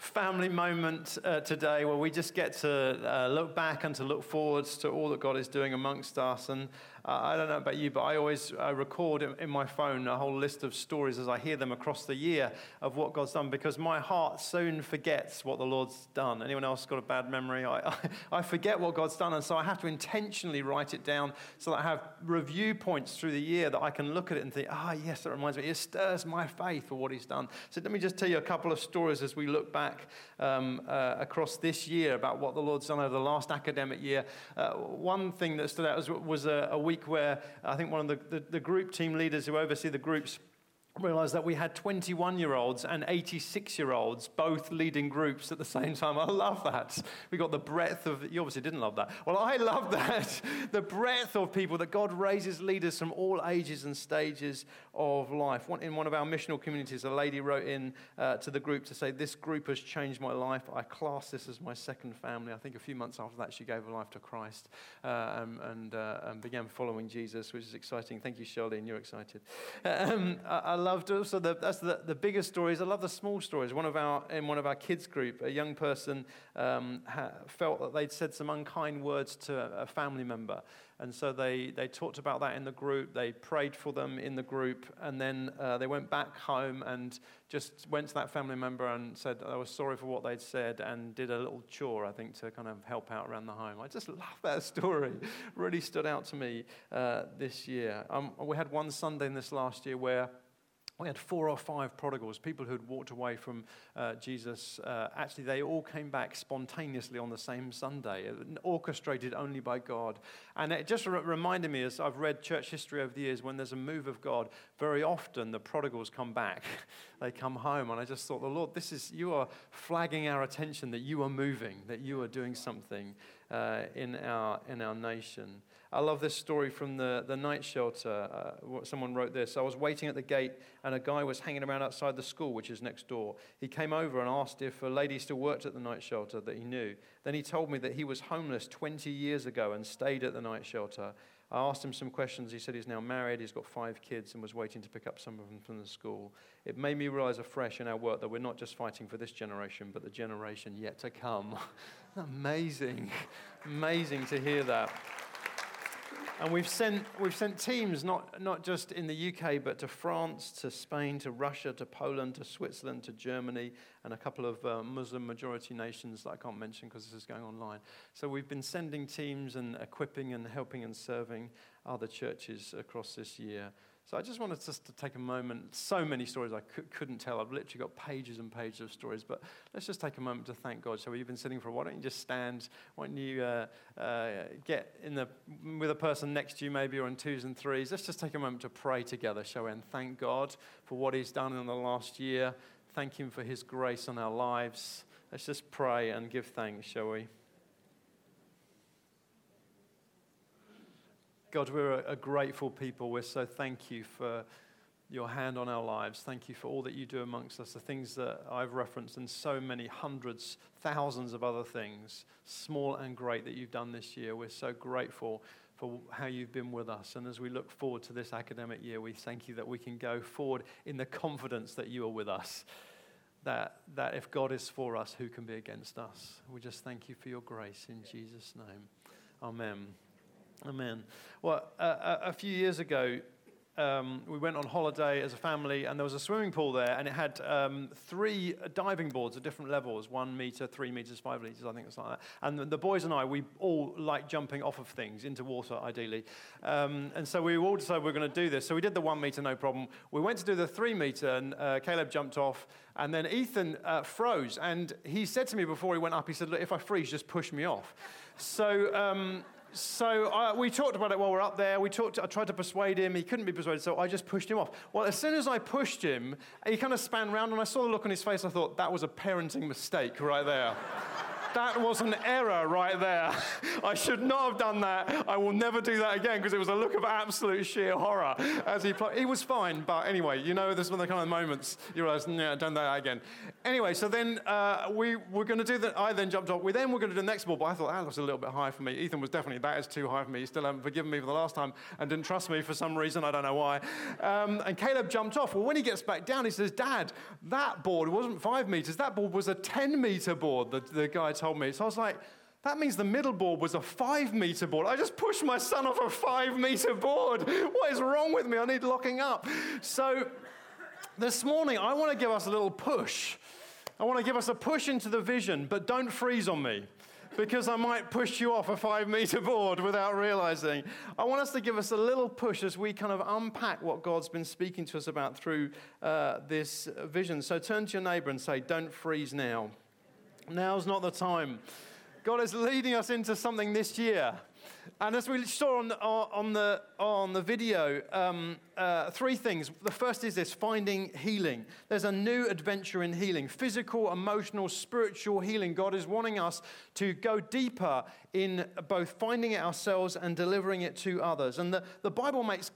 family moment uh, today where we just get to uh, look back and to look forwards to all that God is doing amongst us. And I don't know about you, but I always uh, record in, my phone a whole list of stories as I hear them across the year of what God's done because my heart soon forgets what the Lord's done. Anyone else got a bad memory? I, I, I forget what God's done, and so I have to intentionally write it down so that I have review points through the year that I can look at it and think, ah, yes, that reminds me. It stirs my faith for what He's done. So let me just tell you a couple of stories as we look back um, uh, across this year about what the Lord's done over the last academic year. Uh, one thing that stood out was, was a, a week where I think one of the, the, the group team leaders who oversee the groups realized that we had 21 year olds and 86 year olds both leading groups at the same time. I love that. We got the breadth of, you obviously didn't love that. Well, I love that. the breadth of people that God raises leaders from all ages and stages of life. In one of our missional communities, a lady wrote in uh, to the group to say, This group has changed my life. I class this as my second family. I think a few months after that, she gave her life to Christ uh, and, and, uh, and, began following Jesus, which is exciting. Thank you, Shirley, and you're excited. Um, I, I loved also the, that's the, the biggest stories. I love the small stories. One of our, in one of our kids' group, a young person um, ha, felt that they'd said some unkind words to a, family member. And so they, they talked about that in the group. They prayed for them in the group. And then uh, they went back home and just went to that family member and said I was sorry for what they'd said and did a little chore, I think, to kind of help out around the home. I just love that story. really stood out to me uh, this year. Um, we had one Sunday in this last year where we had four or five prodigals, people who had walked away from uh, Jesus. Uh, actually, they all came back spontaneously on the same Sunday, uh, orchestrated only by God. And it just re- reminded me, as I've read church history over the years, when there's a move of God, very often the prodigals come back. they come home. And I just thought, the Lord, this is, you are flagging our attention that you are moving, that you are doing something uh, in, our, in our nation. I love this story from the, the night shelter. Uh, someone wrote this. I was waiting at the gate, and a guy was hanging around outside the school, which is next door. He came over and asked if a lady still worked at the night shelter that he knew. Then he told me that he was homeless 20 years ago and stayed at the night shelter. I asked him some questions. He said he's now married, he's got five kids, and was waiting to pick up some of them from the school. It made me realize afresh in our work that we're not just fighting for this generation, but the generation yet to come. Amazing. Amazing to hear that. And we've sent, we've sent teams not, not just in the UK, but to France, to Spain, to Russia, to Poland, to Switzerland, to Germany, and a couple of uh, Muslim majority nations that I can't mention because this is going online. So we've been sending teams and equipping and helping and serving other churches across this year. So I just wanted just to take a moment. So many stories I couldn't tell. I've literally got pages and pages of stories. But let's just take a moment to thank God. So you've been sitting for a while. Why don't you just stand? Why don't you uh, uh, get in the with a person next to you, maybe, or in twos and threes? Let's just take a moment to pray together, shall we? And thank God for what He's done in the last year. Thank Him for His grace on our lives. Let's just pray and give thanks, shall we? God, we're a, grateful people. We're so thank you for your hand on our lives. Thank you for all that you do amongst us, the things that I've referenced, and so many hundreds, thousands of other things, small and great, that you've done this year. We're so grateful for how you've been with us. And as we look forward to this academic year, we thank you that we can go forward in the confidence that you are with us. That, that if God is for us, who can be against us? We just thank you for your grace in Jesus' name. Amen. Amen. Well, uh, a few years ago, um, we went on holiday as a family, and there was a swimming pool there, and it had um, three diving boards at different levels one meter, three meters, five meters, I think it's like that. And the, boys and I, we all like jumping off of things into water, ideally. Um, and so we all decided we are going to do this. So we did the one meter, no problem. We went to do the three meter, and uh, Caleb jumped off, and then Ethan uh, froze. And he said to me before he went up, he said, Look, if I freeze, just push me off. So um, so uh, we talked about it while we are up there. We talked. I tried to persuade him. He couldn't be persuaded, so I just pushed him off. Well, as soon as I pushed him, he kind of span round, and I saw the look on his face. I thought that was a parenting mistake right there. that was an error right there. I should not have done that. I will never do that again because it was a look of absolute sheer horror as he. He was fine, but anyway, you know, this is one of the kind of moments you realize, yeah, don't do that again. Anyway, so then uh, we were going to do that. I then jumped off. We then were going to do the next ball, but I thought that was a little bit high for me. Ethan was definitely, that is too high for me. He still hadn't forgiven me for the last time and didn't trust me for some reason. I don't know why. Um, and Caleb jumped off. Well, when he gets back down, he says, Dad, that board wasn't five meters. That board was a 10 meter board, the, the guy told me. So I was like, that means the middle board was a five meter board. I just pushed my son off a five meter board. What is wrong with me? I need locking up. So this morning, I want to give us a little push I want to give us a push into the vision, but don't freeze on me because I might push you off a five meter board without realizing. I want us to give us a little push as we kind of unpack what God's been speaking to us about through uh, this vision. So turn to your neighbor and say, Don't freeze now. Now's not the time. God is leading us into something this year and as we saw on the, on the, on the video, um, uh, three things. The first is this finding healing. There's a new adventure in healing physical, emotional, spiritual healing. God is wanting us to go deeper in both finding it ourselves and delivering it to others. And the, the Bible makes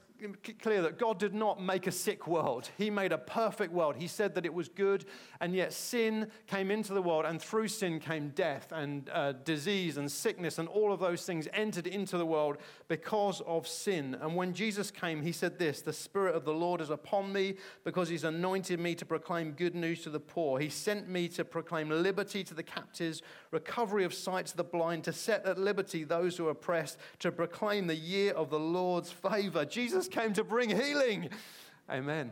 clear that God did not make a sick world. He made a perfect world. He said that it was good, and yet sin came into the world, and through sin came death and uh, disease and sickness, and all of those things entered into the world because of sin. And when Jesus came, he said this The Spirit of the Lord is upon me because he's anointed me to proclaim good news to the poor. He sent me to proclaim liberty to the captives, recovery of sight to the blind, to set at liberty those who are oppressed, to proclaim the year of the Lord's favor. Jesus came to bring healing. Amen.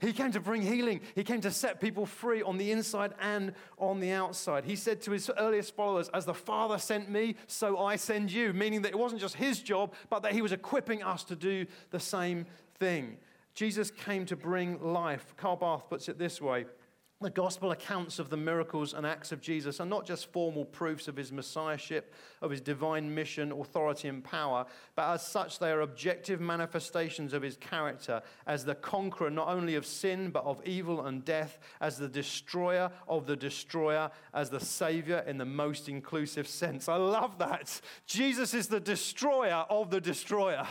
He came to bring healing. He came to set people free on the inside and on the outside. He said to his earliest followers, As the Father sent me, so I send you, meaning that it wasn't just his job, but that he was equipping us to do the same thing. Jesus came to bring life. Karl Barth puts it this way the gospel accounts of the miracles and acts of Jesus are not just formal proofs of his messiahship, of his divine mission, authority, and power, but as such, they are objective manifestations of his character as the conqueror not only of sin, but of evil and death, as the destroyer of the destroyer, as the savior in the most inclusive sense. I love that. Jesus is the destroyer of the destroyer.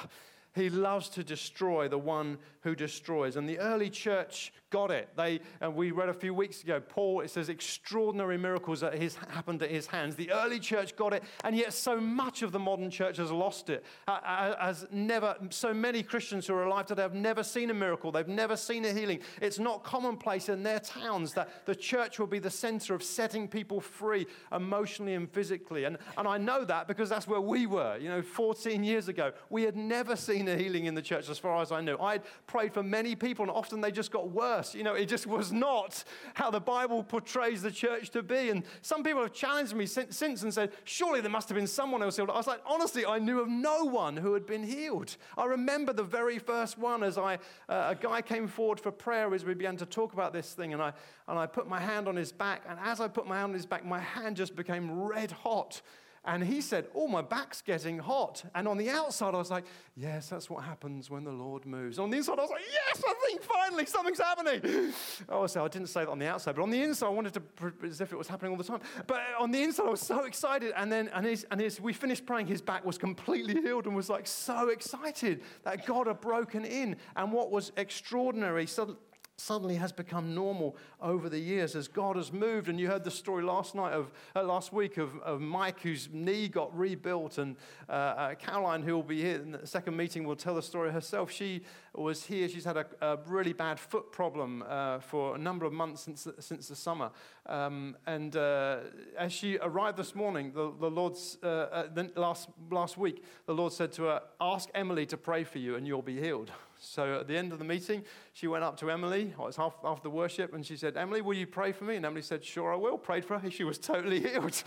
He loves to destroy the one who destroys. And the early church got it. They, and we read a few weeks ago, Paul, it says extraordinary miracles that his, happened at his hands. The early church got it, and yet so much of the modern church has lost it. As never, so many Christians who are alive today have never seen a miracle. They've never seen a healing. It's not commonplace in their towns that the church will be the center of setting people free emotionally and physically. And, and I know that because that's where we were, you know, 14 years ago. We had never seen a healing in the church as far as I knew. I'd prayed for many people, and often they just got worse. You know, it just was not how the Bible portrays the church to be. And some people have challenged me since and said, surely there must have been someone else healed. I was like, honestly, I knew of no one who had been healed. I remember the very first one as I, uh, a guy came forward for prayer as we began to talk about this thing, and I, and I put my hand on his back, and as I put my hand on his back, my hand just became red hot. And he said, Oh, my back's getting hot. And on the outside, I was like, Yes, that's what happens when the Lord moves. On the inside, I was like, Yes, I think finally something's happening. Oh, so I didn't say that on the outside, but on the inside, I wanted to, as if it was happening all the time. But on the inside, I was so excited. And then, and, his, and his, we finished praying, his back was completely healed and was like so excited that God had broken in. And what was extraordinary, suddenly, suddenly has become normal over the years as God has moved. And you heard the story last night of uh, last week of, of Mike, whose knee got rebuilt, and uh, uh, Caroline, who will be here in the second meeting, will tell the story herself. She was here. She's had a, a really bad foot problem uh, for a number of months since since the summer. Um, and uh, as she arrived this morning, the, the Lord's uh, the last last week, the Lord said to her, "Ask Emily to pray for you, and you'll be healed." So at the end of the meeting, she went up to Emily. Oh, it was half, after the worship, and she said, Emily, will you pray for me? And Emily said, Sure, I will. Prayed for her. She was totally healed.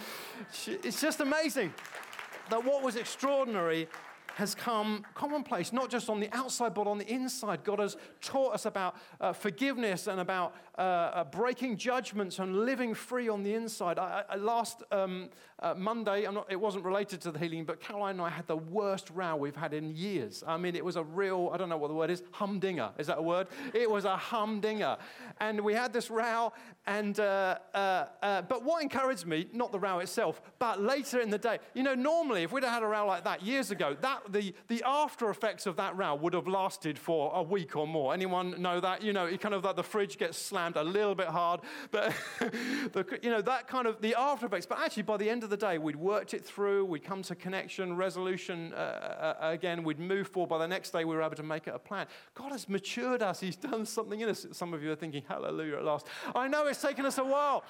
She, it's just amazing that what was extraordinary has come commonplace, not just on the outside, but on the inside. God has taught us about uh, forgiveness and about uh, uh, breaking judgments and living free on the inside. I, I, last um, uh, Monday, not, it wasn't related to the healing, but Caroline and I had the worst row we've had in years. I mean, it was a real, I don't know what the word is, humdinger. Is that a word? It was a humdinger. And we had this row, and, uh, uh, uh, but what encouraged me, not the row itself, but later in the day, you know, normally if we'd have had a row like that years ago, that, the, the after effects of that row would have lasted for a week or more. Anyone know that? You know, it kind of like the fridge gets slammed slammed a little bit hard. But, the, you know, that kind of the after effects. But actually, by the end of the day, we'd worked it through. We'd come to connection, resolution uh, uh, again. We'd move forward. By the next day, we were able to make it a plan. God has matured us. He's done something in us. Some of you are thinking, hallelujah at last. I know it's taken us a while.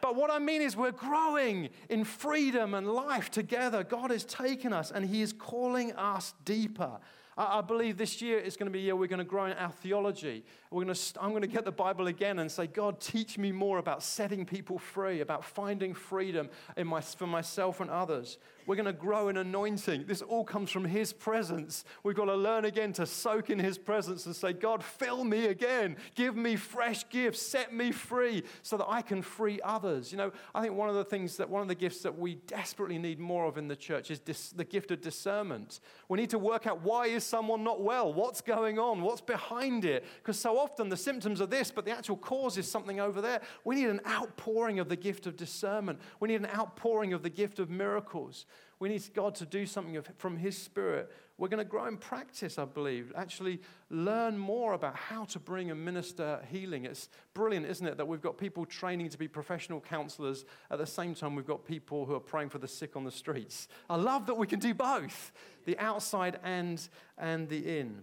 But what I mean is, we're growing in freedom and life together. God has taken us and He is calling us deeper. I, believe this year is going to be a year we're going to grow in our theology. We're going to, I'm going to get the Bible again and say, God, teach me more about setting people free, about finding freedom in my, for myself and others. We're going to grow in anointing. This all comes from His presence. We've got to learn again to soak in His presence and say, God, fill me again. Give me fresh gifts. Set me free so that I can free others. You know, I think one of the things that, one of the gifts that we desperately need more of in the church is dis- the gift of discernment. We need to work out why is someone not well? What's going on? What's behind it? Because so often the symptoms are this, but the actual cause is something over there. We need an outpouring of the gift of discernment. We need an outpouring of the gift of miracles. We need God to do something from His Spirit. We're going to grow in practice, I believe, actually learn more about how to bring and minister healing. It's brilliant, isn't it, that we've got people training to be professional counselors at the same time we've got people who are praying for the sick on the streets. I love that we can do both the outside and, and the in.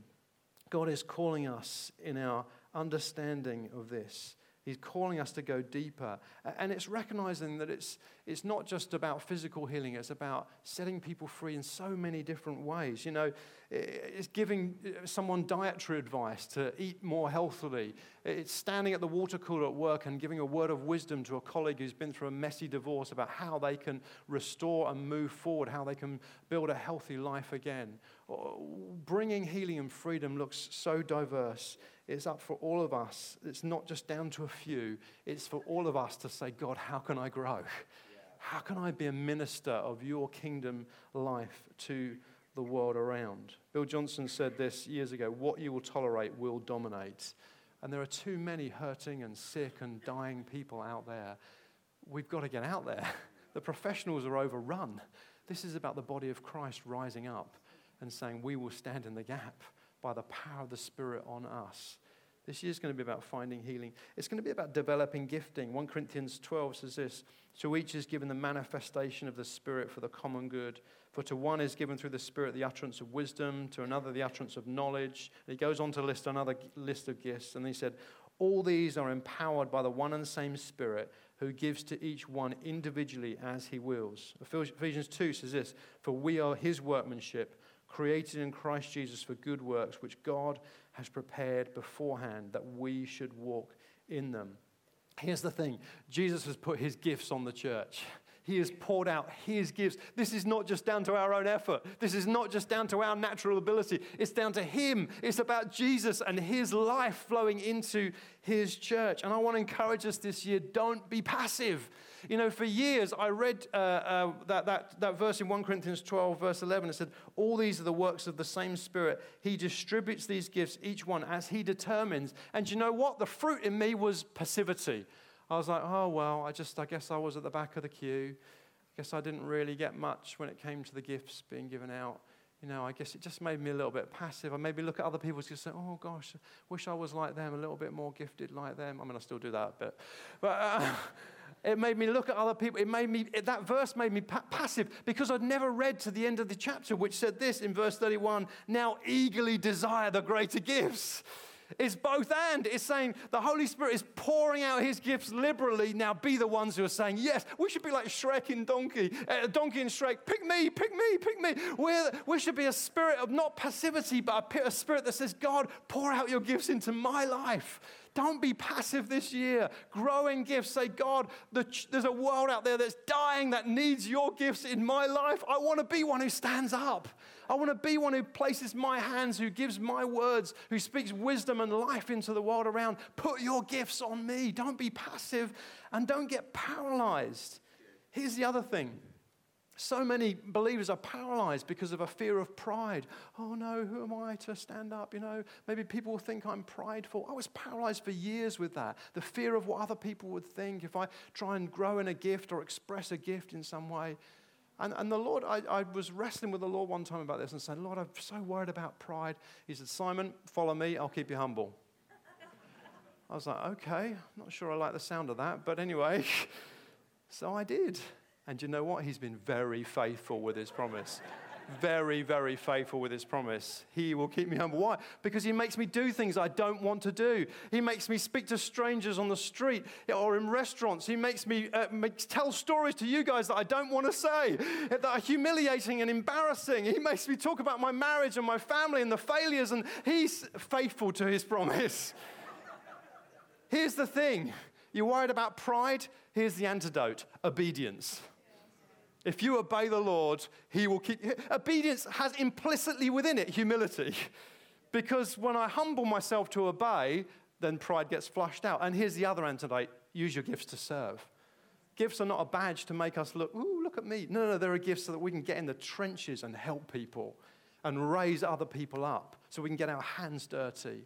God is calling us in our understanding of this. He's calling us to go deeper. And it's recognizing that it's, it's not just about physical healing, it's about setting people free in so many different ways. You know, it's giving uh, someone dietary advice to eat more healthily, it's standing at the water cooler at work and giving a word of wisdom to a colleague who's been through a messy divorce about how they can restore and move forward, how they can build a healthy life again. Bringing healing and freedom looks so diverse it's up for all of us. It's not just down to a few. It's for all of us to say, God, how can I grow? How can I be a minister of your kingdom life to the world around? Bill Johnson said this years ago what you will tolerate will dominate. And there are too many hurting and sick and dying people out there. We've got to get out there. The professionals are overrun. This is about the body of Christ rising up and saying, We will stand in the gap by the power of the Spirit on us. This year is going to be about finding healing. It's going to be about developing gifting. 1 Corinthians 12 says this To each is given the manifestation of the Spirit for the common good. For to one is given through the Spirit the utterance of wisdom, to another the utterance of knowledge. And he goes on to list another list of gifts. And he said, All these are empowered by the one and same Spirit who gives to each one individually as he wills. Ephesians 2 says this For we are his workmanship created in Christ Jesus for good works, which God has prepared beforehand that we should walk in them. Here's the thing Jesus has put his gifts on the church. He has poured out his gifts. This is not just down to our own effort. This is not just down to our natural ability. It's down to him. It's about Jesus and his life flowing into his church. And I want to encourage us this year don't be passive. You know, for years I read uh, uh, that, that, that verse in 1 Corinthians 12, verse 11. It said, All these are the works of the same Spirit. He distributes these gifts, each one as He determines. And you know what? The fruit in me was passivity. I was like, Oh, well, I just, I guess I was at the back of the queue. I guess I didn't really get much when it came to the gifts being given out you know, I guess it just made me a little bit passive. I maybe look at other people and say, oh gosh, wish I was like them, a little bit more gifted like them. I mean, I still do that a bit. But uh, It made me look at other people. It made me, that verse made me pa- passive because I'd never read to the end of the chapter, which said this in verse 31 now eagerly desire the greater gifts. It's both and. It's saying the Holy Spirit is pouring out his gifts liberally. Now be the ones who are saying, yes, we should be like Shrek in Donkey, uh, Donkey and Shrek. Pick me, pick me, pick me. We're, we should be a spirit of not passivity, but a, a spirit that says, God, pour out your gifts into my life. Don't be passive this year. Grow in gifts. Say, God, there's a world out there that's dying that needs your gifts in my life. I want to be one who stands up. I want to be one who places my hands, who gives my words, who speaks wisdom and life into the world around. Put your gifts on me. Don't be passive and don't get paralyzed. Here's the other thing so many believers are paralyzed because of a fear of pride. Oh no, who am I to stand up? You know, maybe people will think I'm prideful. I was paralyzed for years with that. The fear of what other people would think if I try and grow in a gift or express a gift in some way. And, and the Lord, I, I was wrestling with the Lord one time about this and saying, Lord, I'm so worried about pride. He said, Simon, follow me, I'll keep you humble. I was like, okay, I'm not sure I like the sound of that, but anyway, so I did. And you know what? He's been very faithful with his promise very, very faithful with his promise. He will keep me humble. Why? Because he makes me do things I don't want to do. He makes me speak to strangers on the street or in restaurants. He makes me uh, makes, tell stories to you guys that I don't want to say, that are humiliating and embarrassing. He makes me talk about my marriage and my family and the failures, and he's faithful to his promise. Here's the thing you're worried about pride? Here's the antidote obedience. If you obey the Lord, He will keep. you. Obedience has implicitly within it humility. Because when I humble myself to obey, then pride gets flushed out. And here's the other antidote use your gifts to serve. Gifts are not a badge to make us look, ooh, look at me. No, no, they're a gift so that we can get in the trenches and help people and raise other people up so we can get our hands dirty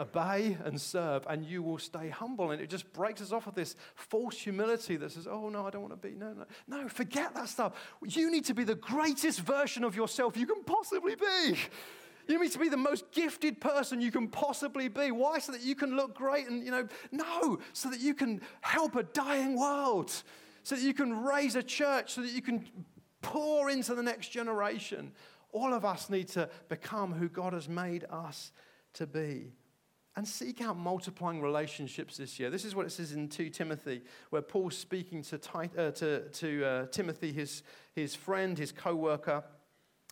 obey and serve, and you will stay humble. And it just breaks us off of this false humility that says, oh, no, I don't want to be. No, no. No, forget that stuff. You need to be the greatest version of yourself you can possibly be. You need to be the most gifted person you can possibly be. Why? So that you can look great and, you know, no, so that you can help a dying world, so that you can raise a church, so that you can pour into the next generation. All of us need to become who God has made us to be and seek out multiplying relationships this year. This is what it says in 2 Timothy, where Paul's speaking to, uh, to, to uh, Timothy, his, his friend, his co worker,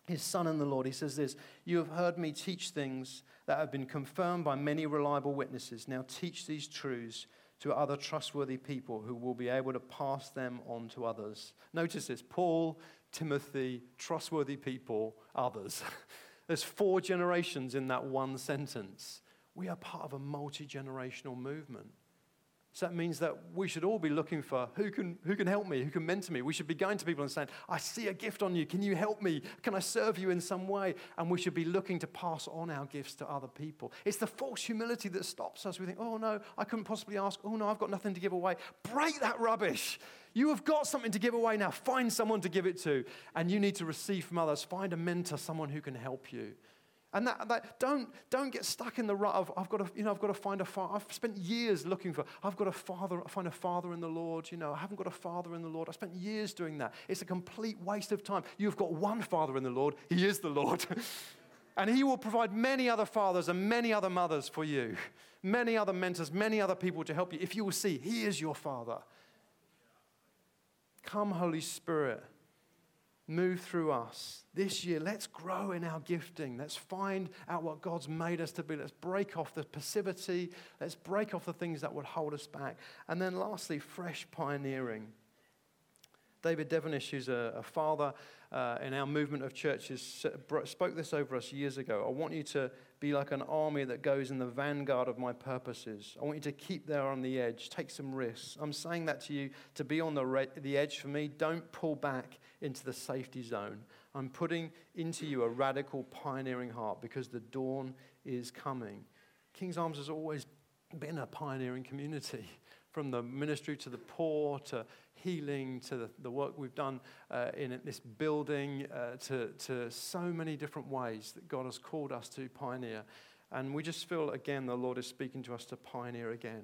his son in the Lord. He says this You have heard me teach things that have been confirmed by many reliable witnesses. Now teach these truths to other trustworthy people who will be able to pass them on to others. Notice this Paul, Timothy, trustworthy people, others. There's four generations in that one sentence we are part of a multi generational movement. So that means that we should all be looking for who can, who can help me, who can mentor me. We should be going to people and saying, I see a gift on you. Can you help me? Can I serve you in some way? And we should be looking to pass on our gifts to other people. It's the false humility that stops us. We think, oh no, I couldn't possibly ask. Oh no, I've got nothing to give away. Break that rubbish. You have got something to give away now. Find someone to give it to. And you need to receive from others. Find a mentor, someone who can help you. And that, that, don't, don't get stuck in the rut of, I've got to, you know, I've got to find a father. I've spent years looking for, I've got a father, find a father in the Lord. You know, I haven't got a father in the Lord. I spent years doing that. It's a complete waste of time. You've got one father in the Lord. He is the Lord. and he will provide many other fathers and many other mothers for you, many other mentors, many other people to help you. If you will see, he is your father. Come, Holy Spirit move through us. This year, let's grow in our gifting. Let's find out what God's made us to be. Let's break off the passivity. Let's break off the things that would hold us back. And then, lastly, fresh pioneering. David Devenish, who's a, a father uh, in our movement of churches, spoke this over us years ago. I want you to be like an army that goes in the vanguard of my purposes. I want you to keep there on the edge, take some risks. I'm saying that to you to be on the, re- the edge for me. Don't pull back into the safety zone. I'm putting into you a radical, pioneering heart because the dawn is coming. King's Arms has always been a pioneering community. From the ministry to the poor, to healing, to the, the work we've done uh, in this building, uh, to, to so many different ways that God has called us to pioneer. And we just feel, again, the Lord is speaking to us to pioneer again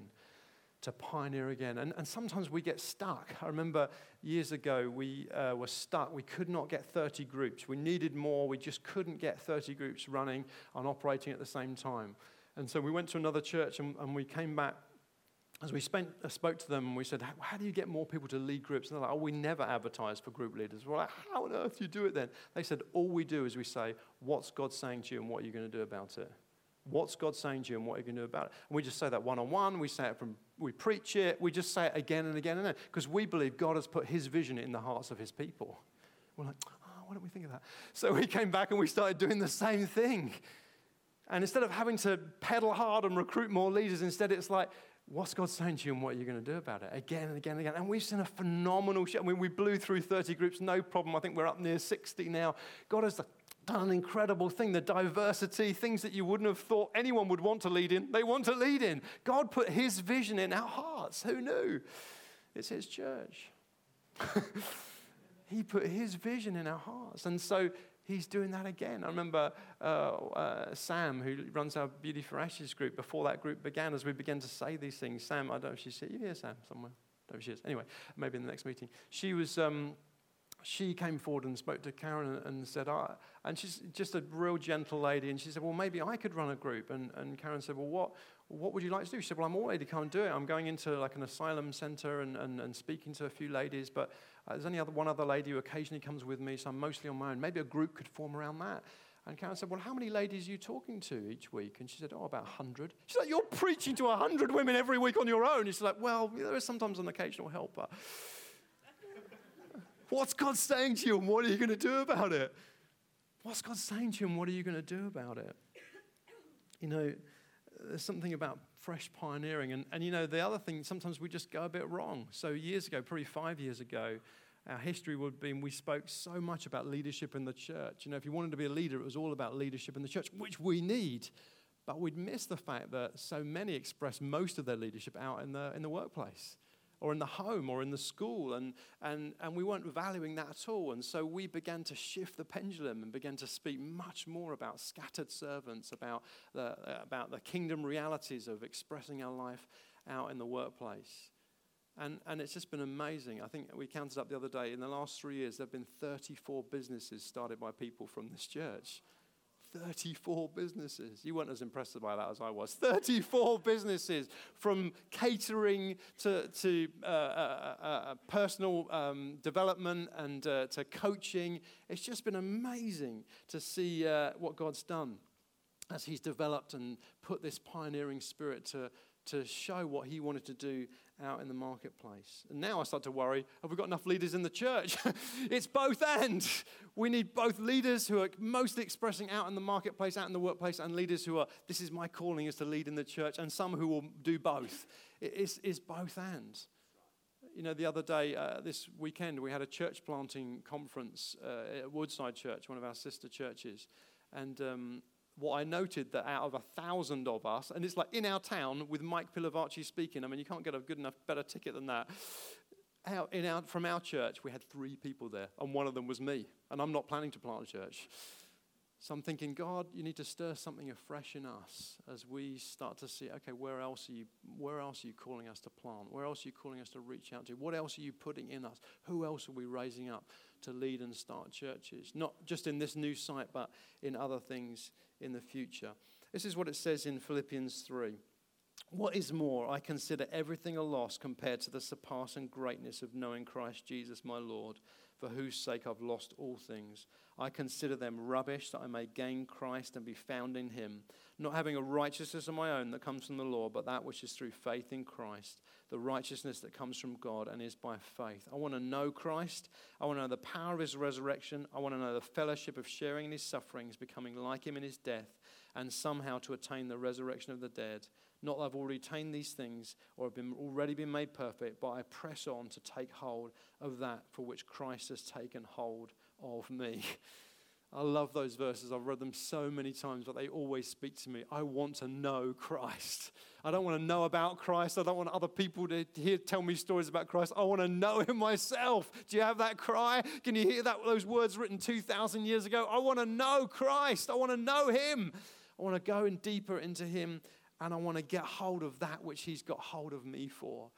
to pioneer again. And, and sometimes we get stuck. I remember years ago we uh, were stuck. We could not get 30 groups. We needed more. We just couldn't get 30 groups running and operating at the same time. And so we went to another church and, and we came back. As we spent, uh, spoke to them, we said, how, how, do you get more people to lead groups? And they're like, Oh, we never advertise for group leaders. We're like, How on earth do you do it then? They said, All we do is we say, What's God saying to you and what are you going to do about it? What's God saying to you and what are you going to do about it? And we just say that one on one. We say it from, we preach it. We just say it again and again and again because we believe God has put his vision in the hearts of his people. We're like, oh, why don't we think of that? So we came back and we started doing the same thing. And instead of having to pedal hard and recruit more leaders, instead it's like, what's God saying to you and what are you going to do about it? Again and again and again. And we've seen a phenomenal shift. I mean, we blew through 30 groups, no problem. I think we're up near 60 now. God has done an incredible thing. The diversity, things that you wouldn't have thought anyone would want to lead in, they want to lead in. God put His vision in our hearts. Who knew? It's His church. he put His vision in our hearts. And so He's doing that again. I remember uh, uh, Sam, who runs our Beauty for Ashes group, before that group began, as we began to say these things. Sam, I don't know if she's here. You Sam, somewhere? There she is. Anyway, maybe in the next meeting. She was. Um, she came forward and spoke to Karen and said, oh, and she's just a real gentle lady. And she said, well, maybe I could run a group. And, and Karen said, well, what, what would you like to do? She said, well, I'm all ready to come and do it. I'm going into like an asylum center and, and, and speaking to a few ladies, but uh, there's only other, one other lady who occasionally comes with me, so I'm mostly on my own. Maybe a group could form around that. And Karen said, Well, how many ladies are you talking to each week? And she said, Oh, about 100. She's like, You're preaching to 100 women every week on your own. She's like, Well, there is sometimes an occasional helper. What's God saying to you, and what are you going to do about it? What's God saying to you, and what are you going to do about it? You know, there's something about fresh pioneering. And, and you know, the other thing, sometimes we just go a bit wrong. So, years ago, probably five years ago, our history would have been we spoke so much about leadership in the church. You know, if you wanted to be a leader, it was all about leadership in the church, which we need. But we'd miss the fact that so many express most of their leadership out in the, in the workplace or in the home or in the school. And, and, and we weren't valuing that at all. And so we began to shift the pendulum and began to speak much more about scattered servants, about the, uh, about the kingdom realities of expressing our life out in the workplace. And, and it's just been amazing. I think we counted up the other day, in the last three years, there have been 34 businesses started by people from this church. 34 businesses. You weren't as impressed by that as I was. 34 businesses, from catering to, to uh, uh, uh, uh, personal um, development and uh, to coaching. It's just been amazing to see uh, what God's done as He's developed and put this pioneering spirit to, to show what He wanted to do out in the marketplace. And now I start to worry have we got enough leaders in the church? it's both and. We need both leaders who are mostly expressing out in the marketplace, out in the workplace, and leaders who are, this is my calling is to lead in the church, and some who will do both. It's, it's both and. You know, the other day, uh, this weekend, we had a church planting conference uh, at Woodside Church, one of our sister churches. And um, what I noted that out of a thousand of us, and it's like in our town with Mike Pilavachi speaking, I mean, you can't get a good enough, better ticket than that. Out, in our, from our church, we had three people there, and one of them was me. And I'm not planning to plant a church. So I'm thinking, God, you need to stir something afresh in us as we start to see, okay, where else are you, where else are you calling us to plant? Where else are you calling us to reach out to? What else are you putting in us? Who else are we raising up to lead and start churches? Not just in this new site, but in other things in the future. This is what it says in Philippians 3. What is more, I consider everything a loss compared to the surpassing greatness of knowing Christ Jesus my Lord, for whose sake I've lost all things. I consider them rubbish that I may gain Christ and be found in him, not having a righteousness of my own that comes from the law, but that which is through faith in Christ, the righteousness that comes from God and is by faith. I want to know Christ. I want to know the power of his resurrection. I want to know the fellowship of sharing in his sufferings, becoming like him in his death, and somehow to attain the resurrection of the dead. Not that I've already attained these things or have been already been made perfect, but I press on to take hold of that for which Christ has taken hold of me. I love those verses. I've read them so many times, but they always speak to me. I want to know Christ. I don't want to know about Christ. I don't want other people to hear, tell me stories about Christ. I want to know Him myself. Do you have that cry? Can you hear that? Those words written 2,000 years ago. I want to know Christ. I want to know Him. I want to go in deeper into Him, and I want to get hold of that which He's got hold of me for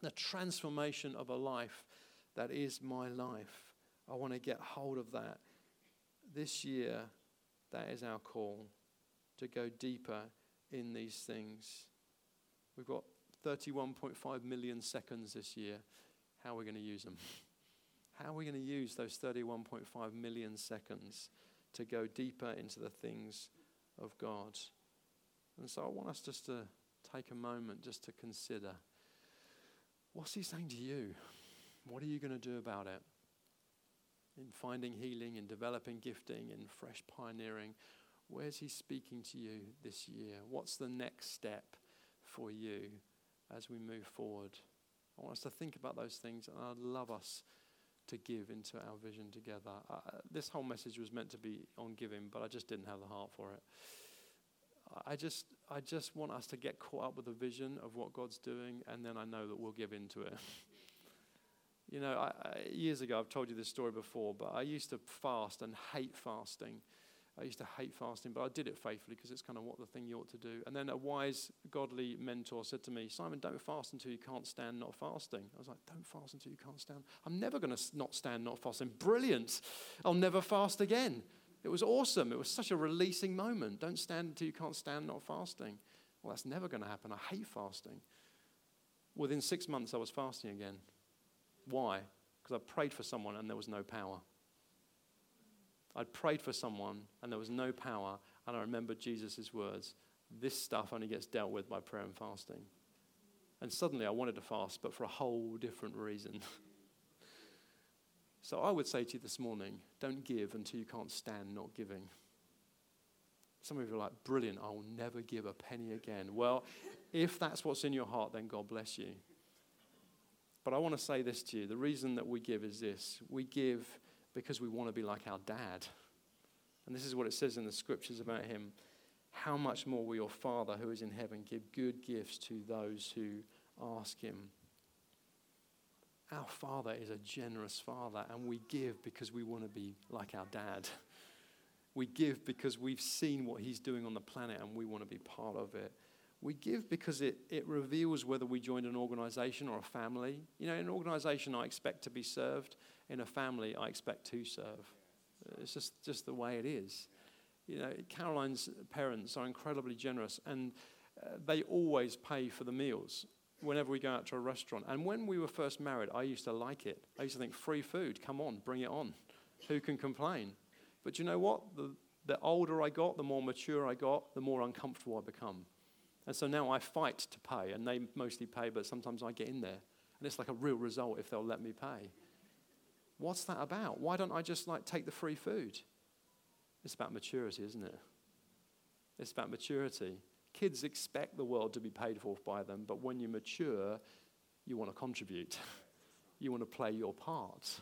the transformation of a life that is my life. I want to get hold of that. This year, that is our call to go deeper in these things. We've got 31.5 million seconds this year. How are we going to use them? How are we going to use those 31.5 million seconds to go deeper into the things of God? And so I want us just to take a moment just to consider what's He saying to you? What are you going to do about it? in finding healing, in developing gifting, in fresh pioneering. Where's He speaking to you this year? What's the next step for you as we move forward? I want us to think about those things, and I'd love us to give into our vision together. Uh, this whole message was meant to be on giving, but I just didn't have the heart for it. I just, I just want us to get caught up with the vision of what God's doing, and then I know that we'll give into it. You know, I, I, years ago, I've told you this story before, but I used to fast and hate fasting. I used to hate fasting, but I did it faithfully because it's kind of what the thing you ought to do. And then a wise, godly mentor said to me, Simon, don't fast until you can't stand not fasting. I was like, don't fast until you can't stand. I'm never going to not stand not fasting. Brilliant. I'll never fast again. It was awesome. It was such a releasing moment. Don't stand until you can't stand not fasting. Well, that's never going to happen. I hate fasting. Within six months, I was fasting again. Why? Because I prayed for someone and there was no power. I'd prayed for someone and there was no power, and I remembered Jesus' words this stuff only gets dealt with by prayer and fasting. And suddenly I wanted to fast, but for a whole different reason. so I would say to you this morning don't give until you can't stand not giving. Some of you are like, brilliant, I will never give a penny again. Well, if that's what's in your heart, then God bless you. But I want to say this to you the reason that we give is this we give because we want to be like our dad. And this is what it says in the scriptures about him. How much more will your Father who is in heaven give good gifts to those who ask him? Our Father is a generous Father, and we give because we want to be like our dad. We give because we've seen what he's doing on the planet and we want to be part of it. We give because it, it reveals whether we joined an organization or a family. You know, in an organization, I expect to be served. In a family, I expect to serve. It's just, just the way it is. You know, Caroline's parents are incredibly generous and uh, they always pay for the meals whenever we go out to a restaurant. And when we were first married, I used to like it. I used to think, free food, come on, bring it on. Who can complain? But you know what? The, the older I got, the more mature I got, the more uncomfortable I become. And so now I fight to pay, and they mostly pay, but sometimes I get in there. And it's like a real result if they'll let me pay. What's that about? Why don't I just like take the free food? It's about maturity, isn't it? It's about maturity. Kids expect the world to be paid for by them, but when you mature, you want to contribute. you want to play your part.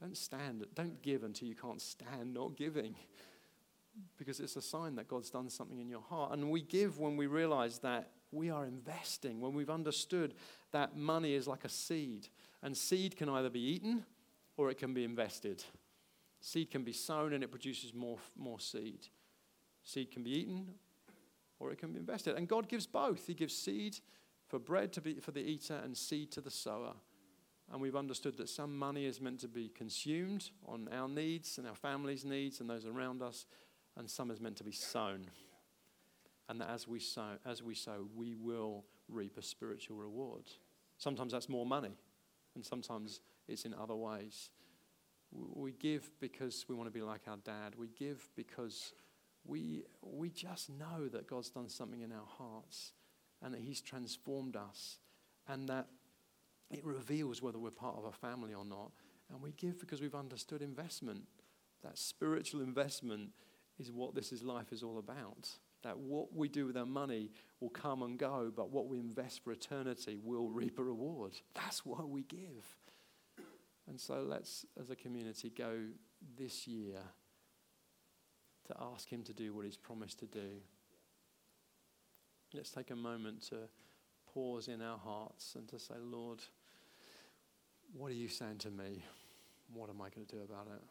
Don't stand, don't give until you can't stand not giving because it's a sign that God's done something in your heart. And we give when we realize that we are investing, when we've understood that money is like a seed. And seed can either be eaten or it can be invested. Seed can be sown and it produces more, more seed. Seed can be eaten or it can be invested. And God gives both. He gives seed for bread to be, for the eater and seed to the sower. And we've understood that some money is meant to be consumed on our needs and our family's needs and those around us, and some is meant to be sown. And that as we sow, as we sow, we will reap a spiritual reward. Sometimes that's more money, and sometimes it's in other ways. We give because we want to be like our dad. We give because we, we just know that God's done something in our hearts and that He's transformed us and that it reveals whether we're part of a family or not. And we give because we've understood investment. That spiritual investment is what this is life is all about. That what we do with our money will come and go, but what we invest for eternity will reap a reward. That's why we give. And so let's, as a community, go this year to ask Him to do what He's promised to do. Let's take a moment to pause in our hearts and to say, Lord, what are you saying to me? What am I going to do about it?